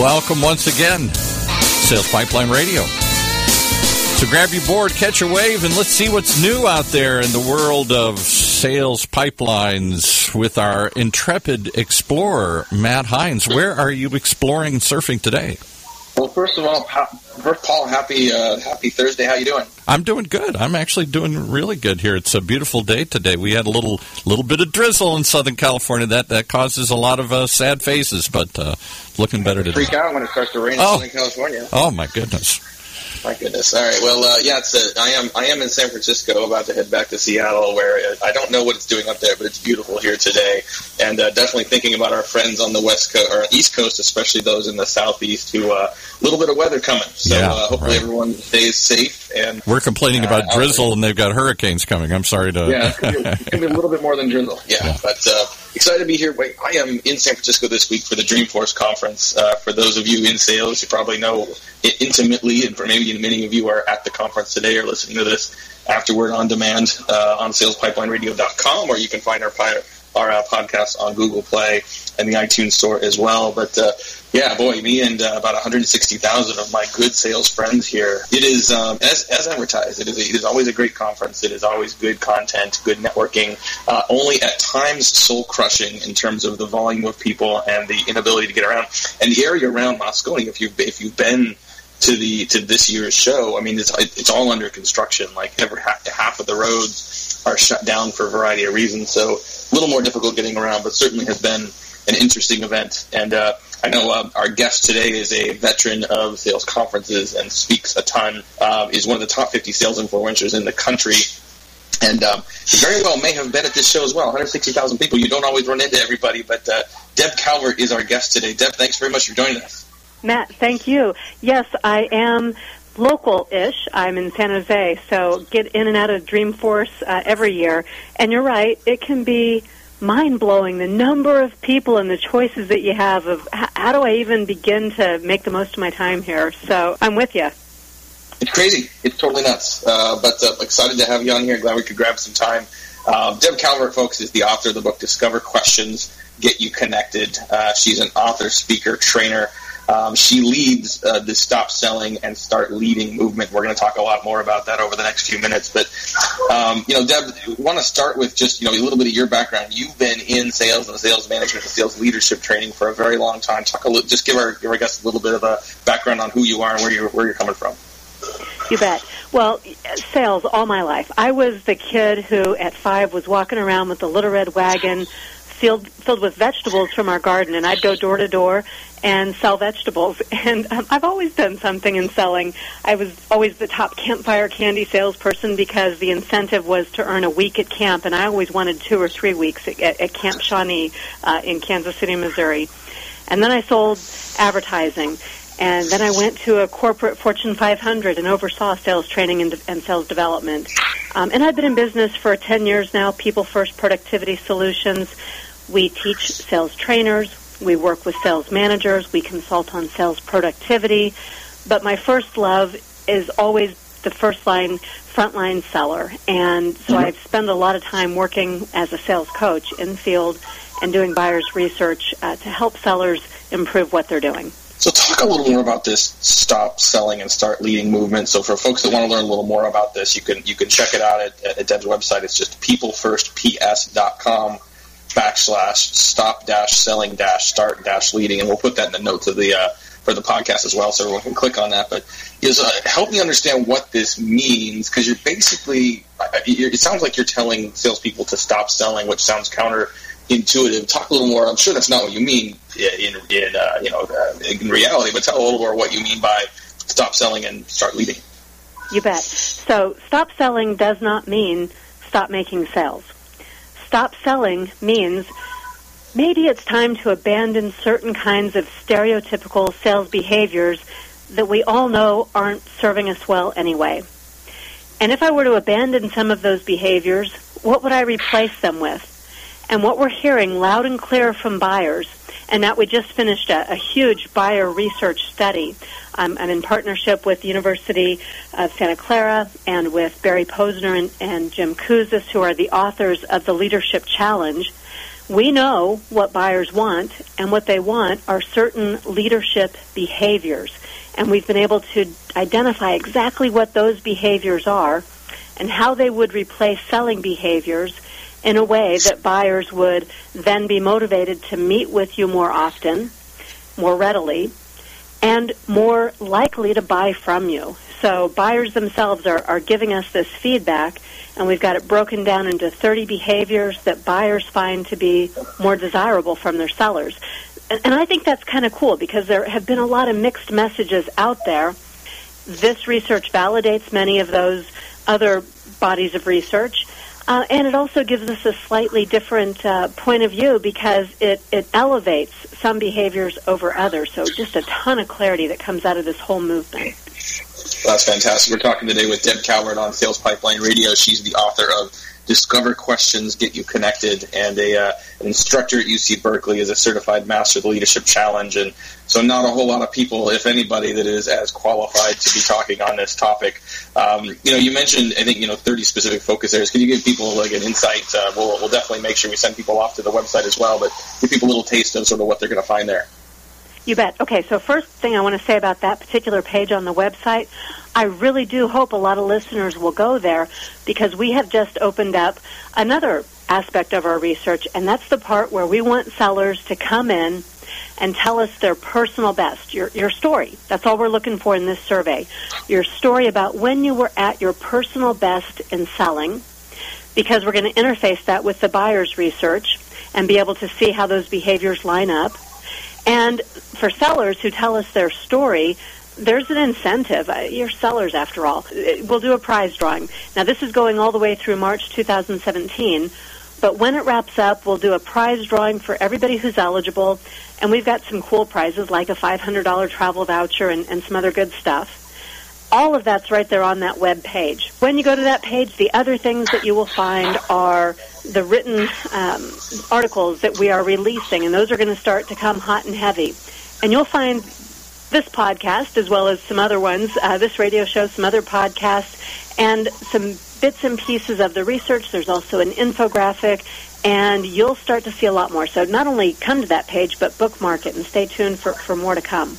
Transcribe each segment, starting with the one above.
Welcome once again, Sales Pipeline Radio. So grab your board, catch a wave, and let's see what's new out there in the world of sales pipelines with our intrepid explorer, Matt Heinz. Where are you exploring surfing today? Well, first of all, Paul, happy uh, happy Thursday. How you doing? I'm doing good. I'm actually doing really good here. It's a beautiful day today. We had a little little bit of drizzle in Southern California. That that causes a lot of uh, sad faces, but uh, looking better today. Freak out when it starts to rain oh. in Southern California. Oh my goodness. My goodness. All right. Well, uh, yeah, it's a, I am I am in San Francisco, about to head back to Seattle, where I don't know what it's doing up there, but it's beautiful here today, and uh, definitely thinking about our friends on the west coast or east coast, especially those in the southeast, who a uh, little bit of weather coming. So yeah, uh, hopefully right. everyone stays safe. And we're complaining about uh, drizzle, and they've got hurricanes coming. I'm sorry to. Yeah, it's gonna, be, be a little bit more than drizzle. Yeah, yeah. but uh, excited to be here. Wait, I am in San Francisco this week for the Dreamforce conference. Uh, for those of you in sales, you probably know it intimately, and for maybe many of you are at the conference today or listening to this afterward on demand uh, on salespipelineradio.com, or you can find our our uh, podcast on Google Play and the iTunes Store as well. But uh, yeah, boy, me and uh, about 160,000 of my good sales friends here. It is um, as, as advertised. It is, a, it is always a great conference. It is always good content, good networking. Uh, only at times soul crushing in terms of the volume of people and the inability to get around. And the area around Moscone, if you've if you've been to the to this year's show, I mean, it's it's all under construction. Like every half, half of the roads are shut down for a variety of reasons. So a little more difficult getting around, but certainly has been an interesting event. And uh, I know uh, our guest today is a veteran of sales conferences and speaks a ton. Uh, is one of the top 50 sales influencers in the country. And um, very well may have been at this show as well. 160,000 people. You don't always run into everybody, but uh, Deb Calvert is our guest today. Deb, thanks very much for joining us. Matt, thank you. Yes, I am local-ish. I'm in San Jose, so get in and out of Dreamforce uh, every year. And you're right, it can be mind blowing the number of people and the choices that you have of how do I even begin to make the most of my time here. So I'm with you. It's crazy. It's totally nuts. Uh, but uh, excited to have you on here. Glad we could grab some time. Uh, Deb Calvert, folks, is the author of the book Discover Questions, Get You Connected. Uh, she's an author, speaker, trainer. Um, she leads uh, the Stop Selling and Start Leading movement. We're going to talk a lot more about that over the next few minutes. But, um, you know, Deb, want to start with just, you know, a little bit of your background. You've been in sales and sales management and sales leadership training for a very long time. Talk a little, just give our, give our guests a little bit of a background on who you are and where you're, where you're coming from. You bet. Well, sales all my life. I was the kid who at five was walking around with the little red wagon filled filled with vegetables from our garden, and I'd go door to door and sell vegetables. And um, I've always done something in selling. I was always the top campfire candy salesperson because the incentive was to earn a week at camp, and I always wanted two or three weeks at, at Camp Shawnee uh, in Kansas City, Missouri. And then I sold advertising. And then I went to a corporate Fortune 500 and oversaw sales training and, and sales development. Um, and I've been in business for 10 years now, People First Productivity Solutions. We teach sales trainers. We work with sales managers. We consult on sales productivity. But my first love is always the first line, frontline seller. And so mm-hmm. I've spent a lot of time working as a sales coach in field and doing buyer's research uh, to help sellers improve what they're doing. So talk a little more about this stop selling and start leading movement. So for folks that want to learn a little more about this, you can you can check it out at, at Deb's website. It's just peoplefirstps.com backslash stop dash selling dash start dash leading, and we'll put that in the notes of the uh, for the podcast as well, so everyone can click on that. But is uh, help me understand what this means because you're basically it sounds like you're telling salespeople to stop selling, which sounds counterintuitive. Talk a little more. I'm sure that's not what you mean in in uh, you know uh, in reality, but tell a little more what you mean by stop selling and start leading. You bet. So stop selling does not mean stop making sales stop selling means maybe it's time to abandon certain kinds of stereotypical sales behaviors that we all know aren't serving us well anyway. And if I were to abandon some of those behaviors, what would I replace them with? And what we're hearing loud and clear from buyers, and that we just finished a, a huge buyer research study I'm, I'm in partnership with the University of Santa Clara and with Barry Posner and, and Jim Kouzes, who are the authors of the Leadership Challenge. we know what buyers want, and what they want are certain leadership behaviors. And we've been able to identify exactly what those behaviors are and how they would replace selling behaviors in a way that buyers would then be motivated to meet with you more often, more readily, and more likely to buy from you. So buyers themselves are, are giving us this feedback, and we've got it broken down into 30 behaviors that buyers find to be more desirable from their sellers. And, and I think that's kind of cool because there have been a lot of mixed messages out there. This research validates many of those other bodies of research. Uh, and it also gives us a slightly different uh, point of view because it, it elevates some behaviors over others. So just a ton of clarity that comes out of this whole movement. That's fantastic. We're talking today with Deb Calvert on Sales Pipeline Radio. She's the author of Discover Questions Get You Connected, and a uh, an instructor at UC Berkeley is a certified Master of the Leadership Challenge. And so, not a whole lot of people, if anybody, that is as qualified to be talking on this topic. Um, you know, you mentioned I think you know 30 specific focus areas. Can you give people like an insight? Uh, we'll, we'll definitely make sure we send people off to the website as well, but give people a little taste of sort of what they're going to find there. You bet. Okay, so first thing I want to say about that particular page on the website, I really do hope a lot of listeners will go there because we have just opened up another aspect of our research, and that's the part where we want sellers to come in and tell us their personal best, your, your story. That's all we're looking for in this survey. Your story about when you were at your personal best in selling, because we're going to interface that with the buyer's research and be able to see how those behaviors line up. And for sellers who tell us their story, there's an incentive. Uh, you're sellers, after all. Uh, we'll do a prize drawing. Now, this is going all the way through March 2017. But when it wraps up, we'll do a prize drawing for everybody who's eligible. And we've got some cool prizes like a $500 travel voucher and, and some other good stuff. All of that's right there on that web page. When you go to that page, the other things that you will find are the written um, articles that we are releasing, and those are going to start to come hot and heavy. And you'll find this podcast, as well as some other ones, uh, this radio show, some other podcasts, and some bits and pieces of the research. There's also an infographic, and you'll start to see a lot more. So not only come to that page, but bookmark it and stay tuned for, for more to come.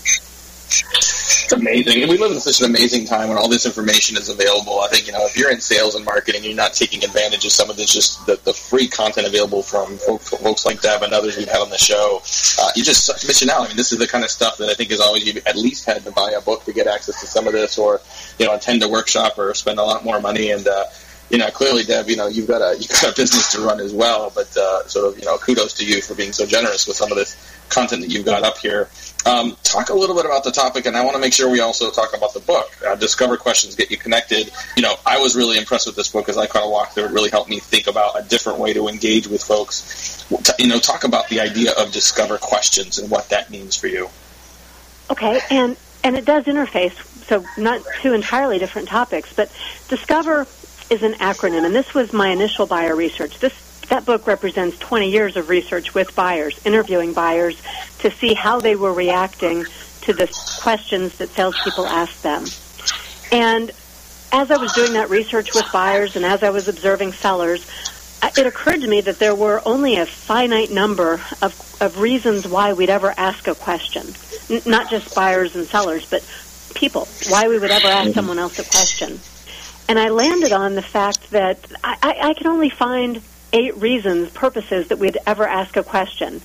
It's amazing. And we live in such an amazing time when all this information is available. I think, you know, if you're in sales and marketing, you're not taking advantage of some of this, just the, the free content available from folks, folks like Deb and others we've had on the show. Uh, you're just missing out. I mean, this is the kind of stuff that I think is always you at least had to buy a book to get access to some of this or, you know, attend a workshop or spend a lot more money. And, uh, you know, clearly, Deb, you know, you've got a you've got a business to run as well. But uh, sort of, you know, kudos to you for being so generous with some of this content that you've got up here. Um, talk a little bit about the topic, and I want to make sure we also talk about the book. Uh, Discover Questions Get You Connected. You know, I was really impressed with this book as I kind of walked through. It really helped me think about a different way to engage with folks. You know, talk about the idea of Discover Questions and what that means for you. Okay, and and it does interface. So not two entirely different topics, but Discover is an acronym, and this was my initial buyer research. This that book represents 20 years of research with buyers, interviewing buyers to see how they were reacting to the questions that salespeople asked them. And as I was doing that research with buyers and as I was observing sellers, it occurred to me that there were only a finite number of, of reasons why we'd ever ask a question. N- not just buyers and sellers, but people, why we would ever ask someone else a question. And I landed on the fact that I, I, I can only find eight reasons, purposes that we'd ever ask a question.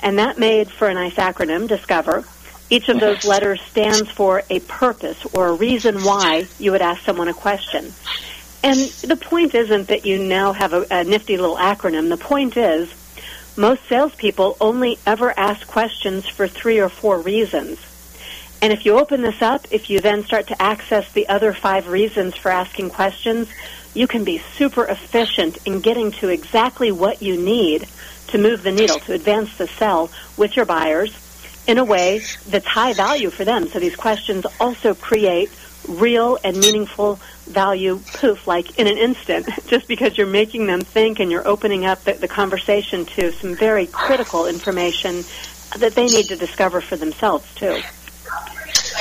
And that made for a nice acronym, Discover. Each of those letters stands for a purpose or a reason why you would ask someone a question. And the point isn't that you now have a, a nifty little acronym. The point is most salespeople only ever ask questions for three or four reasons. And if you open this up, if you then start to access the other five reasons for asking questions, you can be super efficient in getting to exactly what you need to move the needle, to advance the sell with your buyers in a way that's high value for them. So these questions also create real and meaningful value poof like in an instant just because you're making them think and you're opening up the, the conversation to some very critical information that they need to discover for themselves too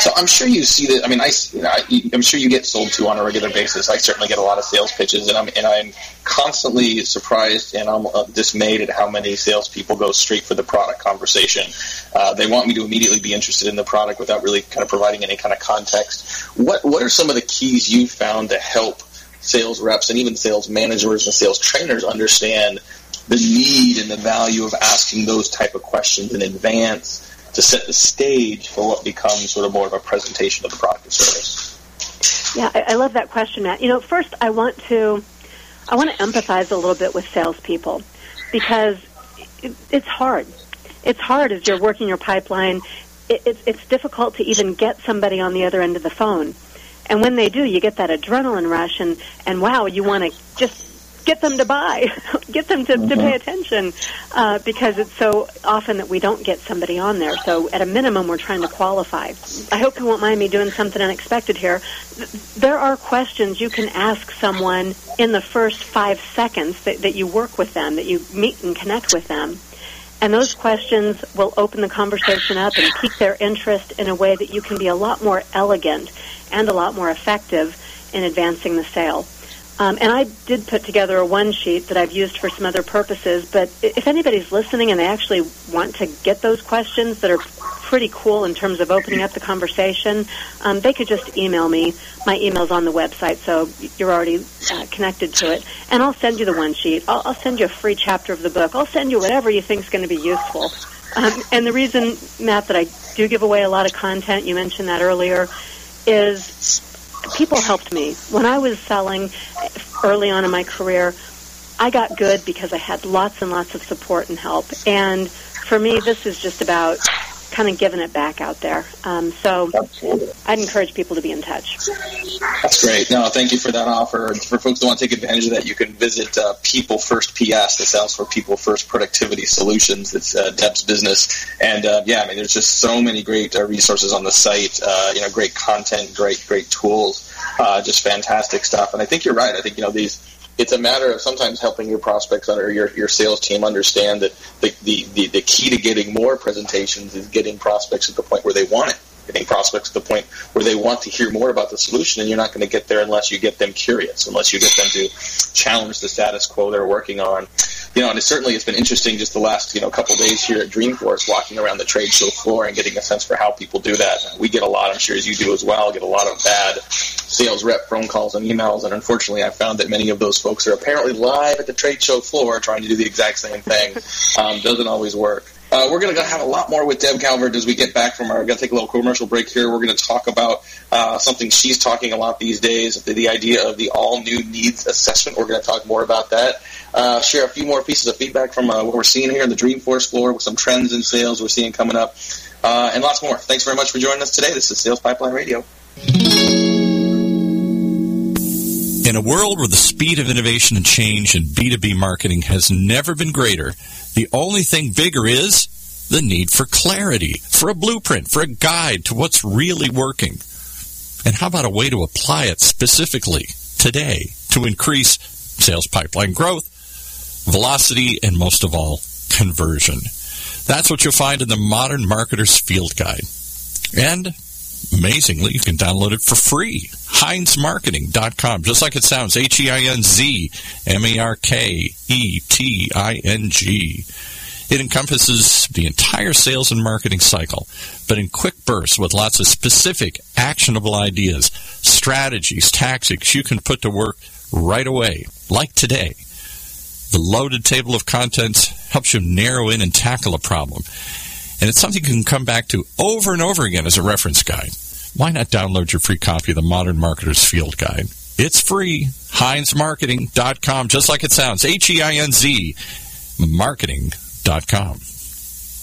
So I'm sure you see that. I mean, I, you know, I, am sure you get sold to on a regular basis. I certainly get a lot of sales pitches, and I'm and I'm constantly surprised and I'm uh, dismayed at how many salespeople go straight for the product conversation. Uh, they want me to immediately be interested in the product without really kind of providing any kind of context. What what are some of the keys you found to help sales reps and even sales managers and sales trainers understand the need and the value of asking those type of questions in advance to set the stage for what becomes sort of more of a presentation of the product or service? Yeah, I, I love that question, Matt. You know, first I want to I want to empathize a little bit with salespeople because it, it's hard. It's hard as you're working your pipeline. It, it's, it's difficult to even get somebody on the other end of the phone. And when they do, you get that adrenaline rush, and, and wow, you want to just get them to buy, get them to, mm-hmm. to pay mm-hmm. attention, uh, because it's so often that we don't get somebody on there. So at a minimum, we're trying to qualify. I hope you won't mind me doing something unexpected here. There are questions you can ask someone in the first five seconds that, that you work with them, that you meet and connect with them. And those questions will open the conversation up and pique their interest in a way that you can be a lot more elegant and a lot more effective in advancing the sale. Um, and I did put together a one sheet that I've used for some other purposes. But if anybody's listening and they actually want to get those questions that are pretty cool in terms of opening up the conversation, um, they could just email me. My email's on the website, so you're already uh, connected to it. And I'll send you the one sheet. I'll, I'll send you a free chapter of the book. I'll send you whatever you think is going to be useful. Um, and the reason, Matt, that I do give away a lot of content, you mentioned that earlier, is people helped me. When I was selling early on in my career, I got good because I had lots and lots of support and help. And for me, this is just about kind of giving it back out there. Um, so Absolutely. I'd encourage people to be in touch. That's great. No, thank you for that offer. For folks who want to take advantage of that, you can visit uh, People First PS. That stands for People First Productivity Solutions. It's uh, Deb's business. And uh, yeah, I mean, there's just so many great uh, resources on the site. Uh, you know, great content, great, great tools, uh, just fantastic stuff. And I think you're right. I think, you know, these it's a matter of sometimes helping your prospects or your, your sales team understand that the, the, the, the key to getting more presentations is getting prospects at the point where they want it getting prospects to the point where they want to hear more about the solution, and you're not going to get there unless you get them curious, unless you get them to challenge the status quo they're working on. You know, and it certainly it's been interesting just the last you know couple days here at Dreamforce, walking around the trade show floor and getting a sense for how people do that. We get a lot, I'm sure as you do as well, get a lot of bad sales rep phone calls and emails, and unfortunately, I found that many of those folks are apparently live at the trade show floor trying to do the exact same thing. Um, doesn't always work. Uh, we're going to have a lot more with Deb Calvert as we get back from our. We're going to take a little commercial break here. We're going to talk about uh, something she's talking a lot these days: the, the idea of the all-new needs assessment. We're going to talk more about that. Uh, share a few more pieces of feedback from uh, what we're seeing here in the Dreamforce floor with some trends in sales we're seeing coming up, uh, and lots more. Thanks very much for joining us today. This is Sales Pipeline Radio. In a world where the speed of innovation and change in B2B marketing has never been greater, the only thing bigger is the need for clarity, for a blueprint, for a guide to what's really working. And how about a way to apply it specifically today to increase sales pipeline growth, velocity, and most of all, conversion? That's what you'll find in the Modern Marketer's Field Guide. And amazingly, you can download it for free. HeinzMarketing.com, just like it sounds. H E I N Z M A R K E T I N G. It encompasses the entire sales and marketing cycle, but in quick bursts with lots of specific, actionable ideas, strategies, tactics you can put to work right away, like today. The loaded table of contents helps you narrow in and tackle a problem and it's something you can come back to over and over again as a reference guide. Why not download your free copy of the Modern Marketer's Field Guide? It's free. HeinzMarketing.com, just like it sounds. H E I N Z, marketing.com.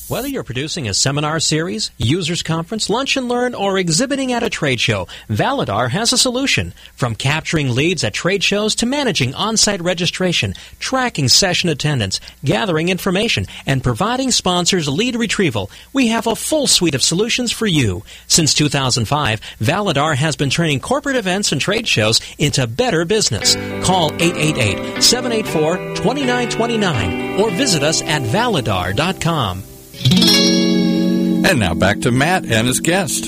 Whether you're producing a seminar series, users conference, lunch and learn, or exhibiting at a trade show, Validar has a solution. From capturing leads at trade shows to managing on-site registration, tracking session attendance, gathering information, and providing sponsors lead retrieval, we have a full suite of solutions for you. Since 2005, Validar has been turning corporate events and trade shows into better business. Call 888-784-2929 or visit us at validar.com. And now back to Matt and his guest.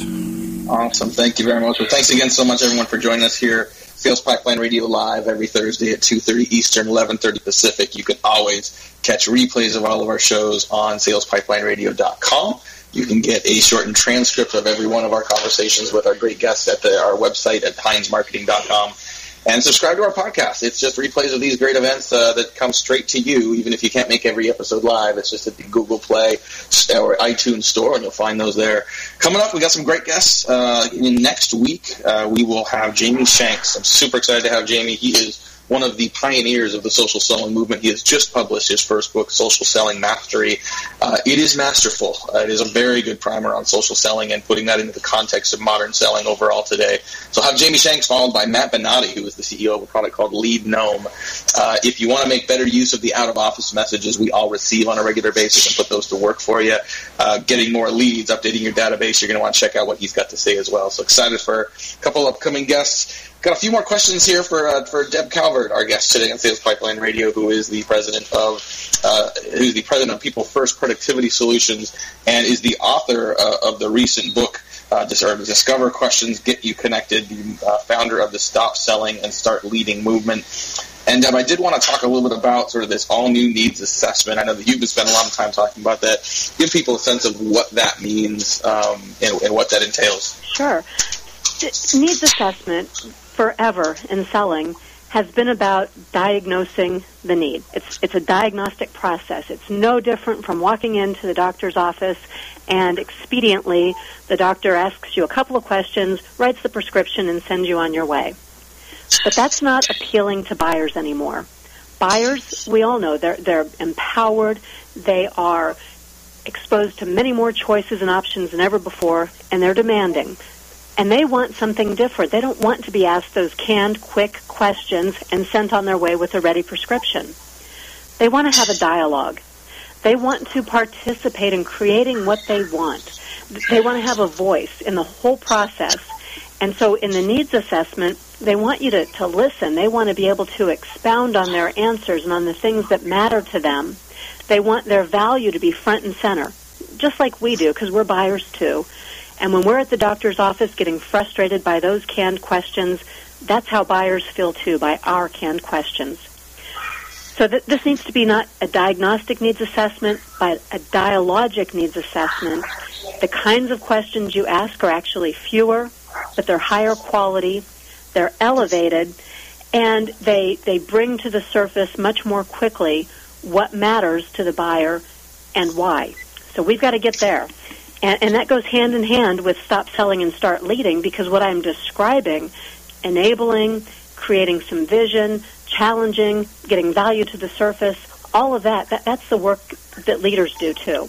Awesome. Thank you very much. Well, thanks again so much, everyone, for joining us here. Sales Pipeline Radio live every Thursday at 2.30 Eastern, 11.30 Pacific. You can always catch replays of all of our shows on salespipelineradio.com. You can get a shortened transcript of every one of our conversations with our great guests at the, our website at heinzmarketing.com and subscribe to our podcast. It's just replays of these great events uh, that come straight to you, even if you can't make every episode live. It's just at the Google Play or iTunes Store, and you'll find those there. Coming up, we got some great guests. Uh, next week, uh, we will have Jamie Shanks. I'm super excited to have Jamie. He is one of the pioneers of the social selling movement. He has just published his first book, Social Selling Mastery. Uh, it is masterful. Uh, it is a very good primer on social selling and putting that into the context of modern selling overall today. So I'll have Jamie Shanks followed by Matt Benatti, who is the CEO of a product called Lead Gnome. Uh, if you want to make better use of the out-of-office messages we all receive on a regular basis and put those to work for you, uh, getting more leads, updating your database, you're going to want to check out what he's got to say as well. So excited for a couple upcoming guests. Got a few more questions here for uh, for Deb Calvert, our guest today on Sales Pipeline Radio, who is the president of uh, who's the president of People First Productivity Solutions and is the author uh, of the recent book. Uh, Discover Questions, Get You Connected, the uh, founder of the Stop Selling and Start Leading movement. And Deb, I did want to talk a little bit about sort of this all new needs assessment. I know that you've been spending a lot of time talking about that. Give people a sense of what that means um, and, and what that entails. Sure. Needs assessment forever in selling has been about diagnosing the need. It's, it's a diagnostic process. It's no different from walking into the doctor's office and expediently the doctor asks you a couple of questions, writes the prescription, and sends you on your way. But that's not appealing to buyers anymore. Buyers, we all know, they're, they're empowered, they are exposed to many more choices and options than ever before, and they're demanding. And they want something different. They don't want to be asked those canned, quick questions and sent on their way with a ready prescription. They want to have a dialogue. They want to participate in creating what they want. They want to have a voice in the whole process. And so in the needs assessment, they want you to, to listen. They want to be able to expound on their answers and on the things that matter to them. They want their value to be front and center, just like we do, because we're buyers too. And when we're at the doctor's office getting frustrated by those canned questions, that's how buyers feel too, by our canned questions. So th- this needs to be not a diagnostic needs assessment, but a dialogic needs assessment. The kinds of questions you ask are actually fewer, but they're higher quality, they're elevated, and they, they bring to the surface much more quickly what matters to the buyer and why. So we've got to get there. And, and that goes hand in hand with stop selling and start leading because what I'm describing, enabling, creating some vision, challenging, getting value to the surface, all of that, that that's the work that leaders do too.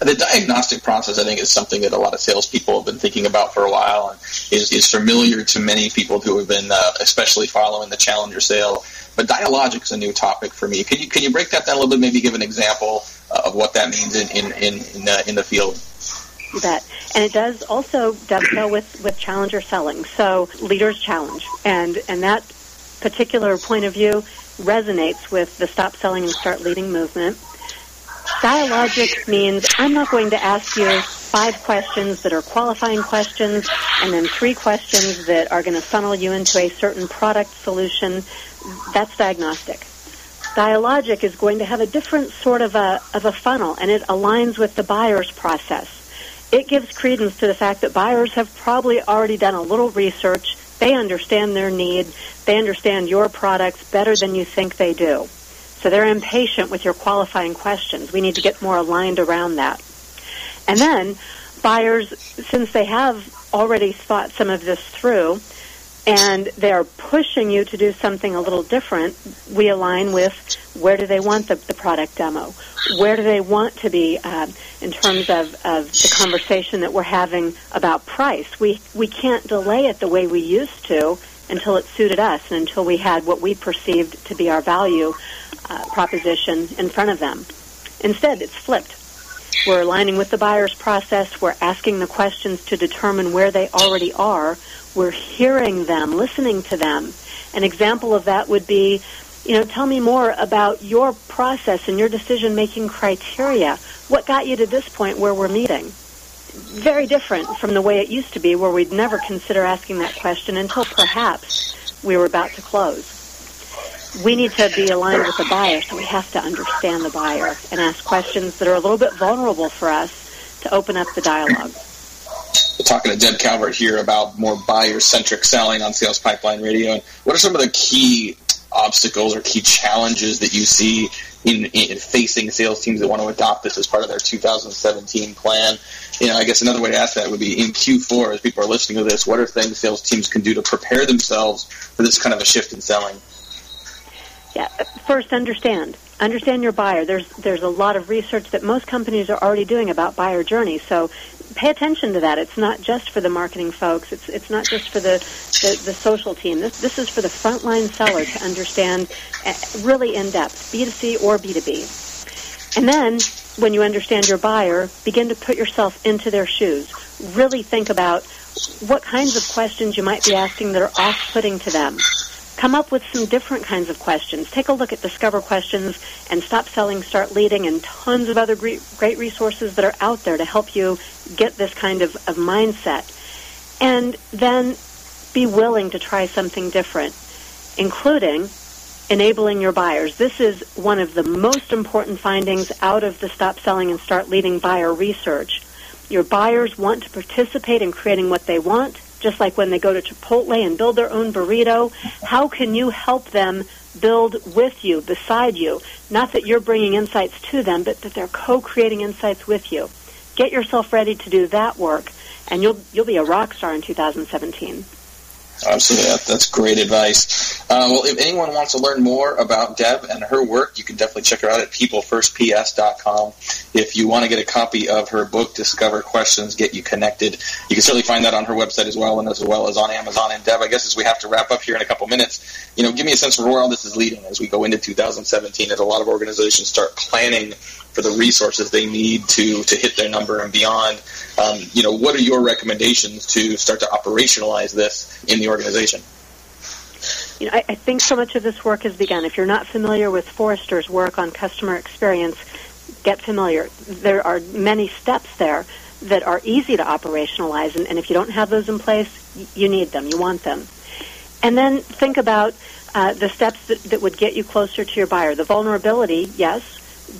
The diagnostic process, I think, is something that a lot of salespeople have been thinking about for a while and is, is familiar to many people who have been, uh, especially following the Challenger sale. But dialogic is a new topic for me. Can you can you break that down a little bit? Maybe give an example of what that means in in in in the, in the field. Bet. And it does also dovetail with, with challenger selling. So leaders challenge. And, and that particular point of view resonates with the stop selling and start leading movement. Dialogic means I'm not going to ask you five questions that are qualifying questions and then three questions that are going to funnel you into a certain product solution. That's diagnostic. Dialogic is going to have a different sort of a, of a funnel and it aligns with the buyer's process. It gives credence to the fact that buyers have probably already done a little research. They understand their need. They understand your products better than you think they do. So they're impatient with your qualifying questions. We need to get more aligned around that. And then buyers, since they have already thought some of this through, and they're pushing you to do something a little different, we align with where do they want the, the product demo? Where do they want to be uh, in terms of, of the conversation that we're having about price? We, we can't delay it the way we used to until it suited us and until we had what we perceived to be our value uh, proposition in front of them. Instead, it's flipped. We're aligning with the buyer's process. We're asking the questions to determine where they already are. We're hearing them, listening to them. An example of that would be, you know, tell me more about your process and your decision-making criteria. What got you to this point where we're meeting? very different from the way it used to be, where we'd never consider asking that question until perhaps we were about to close. We need to be aligned with the buyer, so we have to understand the buyer and ask questions that are a little bit vulnerable for us to open up the dialogue. We're talking to Deb Calvert here about more buyer-centric selling on Sales Pipeline Radio. And what are some of the key obstacles or key challenges that you see in, in, facing sales teams that want to adopt this as part of their 2017 plan? You know, I guess another way to ask that would be in Q4, as people are listening to this, what are things sales teams can do to prepare themselves for this kind of a shift in selling? First understand. Understand your buyer. There's there's a lot of research that most companies are already doing about buyer journey. So pay attention to that. It's not just for the marketing folks. It's it's not just for the the, the social team. This this is for the frontline seller to understand uh, really in depth, B2C or B2B. And then when you understand your buyer, begin to put yourself into their shoes. Really think about what kinds of questions you might be asking that are off-putting to them come up with some different kinds of questions. Take a look at Discover Questions and Stop Selling, Start Leading and tons of other great, resources that are out there to help you get this kind of, of mindset. And then be willing to try something different, including enabling your buyers. This is one of the most important findings out of the Stop Selling and Start Leading buyer research. Your buyers want to participate in creating what they want just like when they go to Chipotle and build their own burrito, how can you help them build with you, beside you? Not that you're bringing insights to them, but that they're co-creating insights with you. Get yourself ready to do that work, and you'll you'll be a rock star in 2017. Absolutely, that's great advice. Uh, well, if anyone wants to learn more about Deb and her work, you can definitely check her out at peoplefirstps.com. If you want to get a copy of her book, Discover Questions, Get You Connected, you can certainly find that on her website as well, and as well as on Amazon. And Deb, I guess as we have to wrap up here in a couple minutes, you know, give me a sense of where all this is leading as we go into 2017, as a lot of organizations start planning for the resources they need to to hit their number and beyond. Um, you know, what are your recommendations to start to operationalize this in the organization? You know, I, I think so much of this work has begun. If you're not familiar with Forrester's work on customer experience, get familiar. There are many steps there that are easy to operationalize, and, and if you don't have those in place, you need them. You want them. And then think about uh, the steps that, that would get you closer to your buyer. The vulnerability, yes,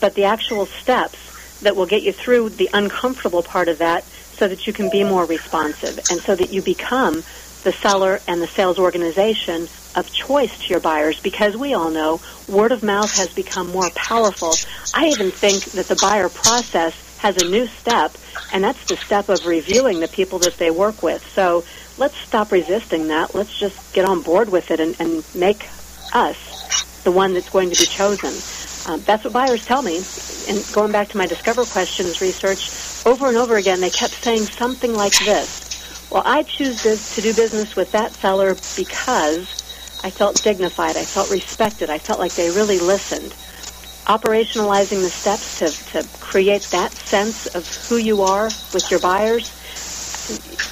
but the actual steps that will get you through the uncomfortable part of that so that you can be more responsive and so that you become the seller and the sales organization of choice to your buyers because we all know word of mouth has become more powerful. I even think that the buyer process has a new step and that's the step of reviewing the people that they work with. So let's stop resisting that. Let's just get on board with it and, and make us the one that's going to be chosen. Um, that's what buyers tell me. And going back to my Discover Questions research, over and over again, they kept saying something like this. Well, I choose to do business with that seller because I felt dignified. I felt respected. I felt like they really listened. Operationalizing the steps to, to create that sense of who you are with your buyers,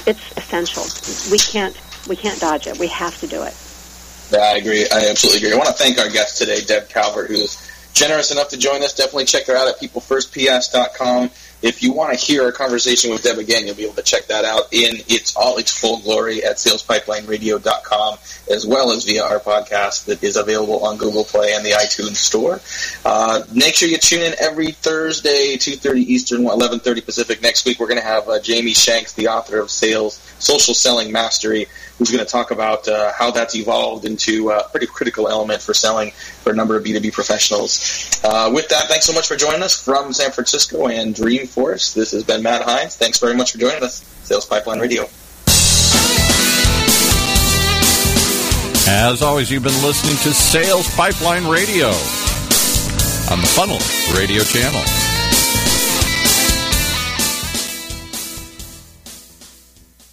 it's essential. We can't, we can't dodge it. We have to do it. Yeah, I agree. I absolutely agree. I want to thank our guest today, Deb Calvert, who's generous enough to join us, definitely check her out at peoplefirstps.com. If you want to hear our conversation with Deb again, you'll be able to check that out in its all its full glory at salespipelineradio.com, as well as via our podcast that is available on Google Play and the iTunes Store. Uh, make sure you tune in every Thursday, 2.30 Eastern, 11.30 Pacific. Next week, we're going to have uh, Jamie Shanks, the author of Sales Social Selling Mastery, who's going to talk about uh, how that's evolved into a pretty critical element for selling for a number of B2B professionals. Uh, with that, thanks so much for joining us from San Francisco and Dreamforce. This has been Matt Heinz. Thanks very much for joining us. Sales Pipeline Radio. As always, you've been listening to Sales Pipeline Radio on the Funnel Radio channel.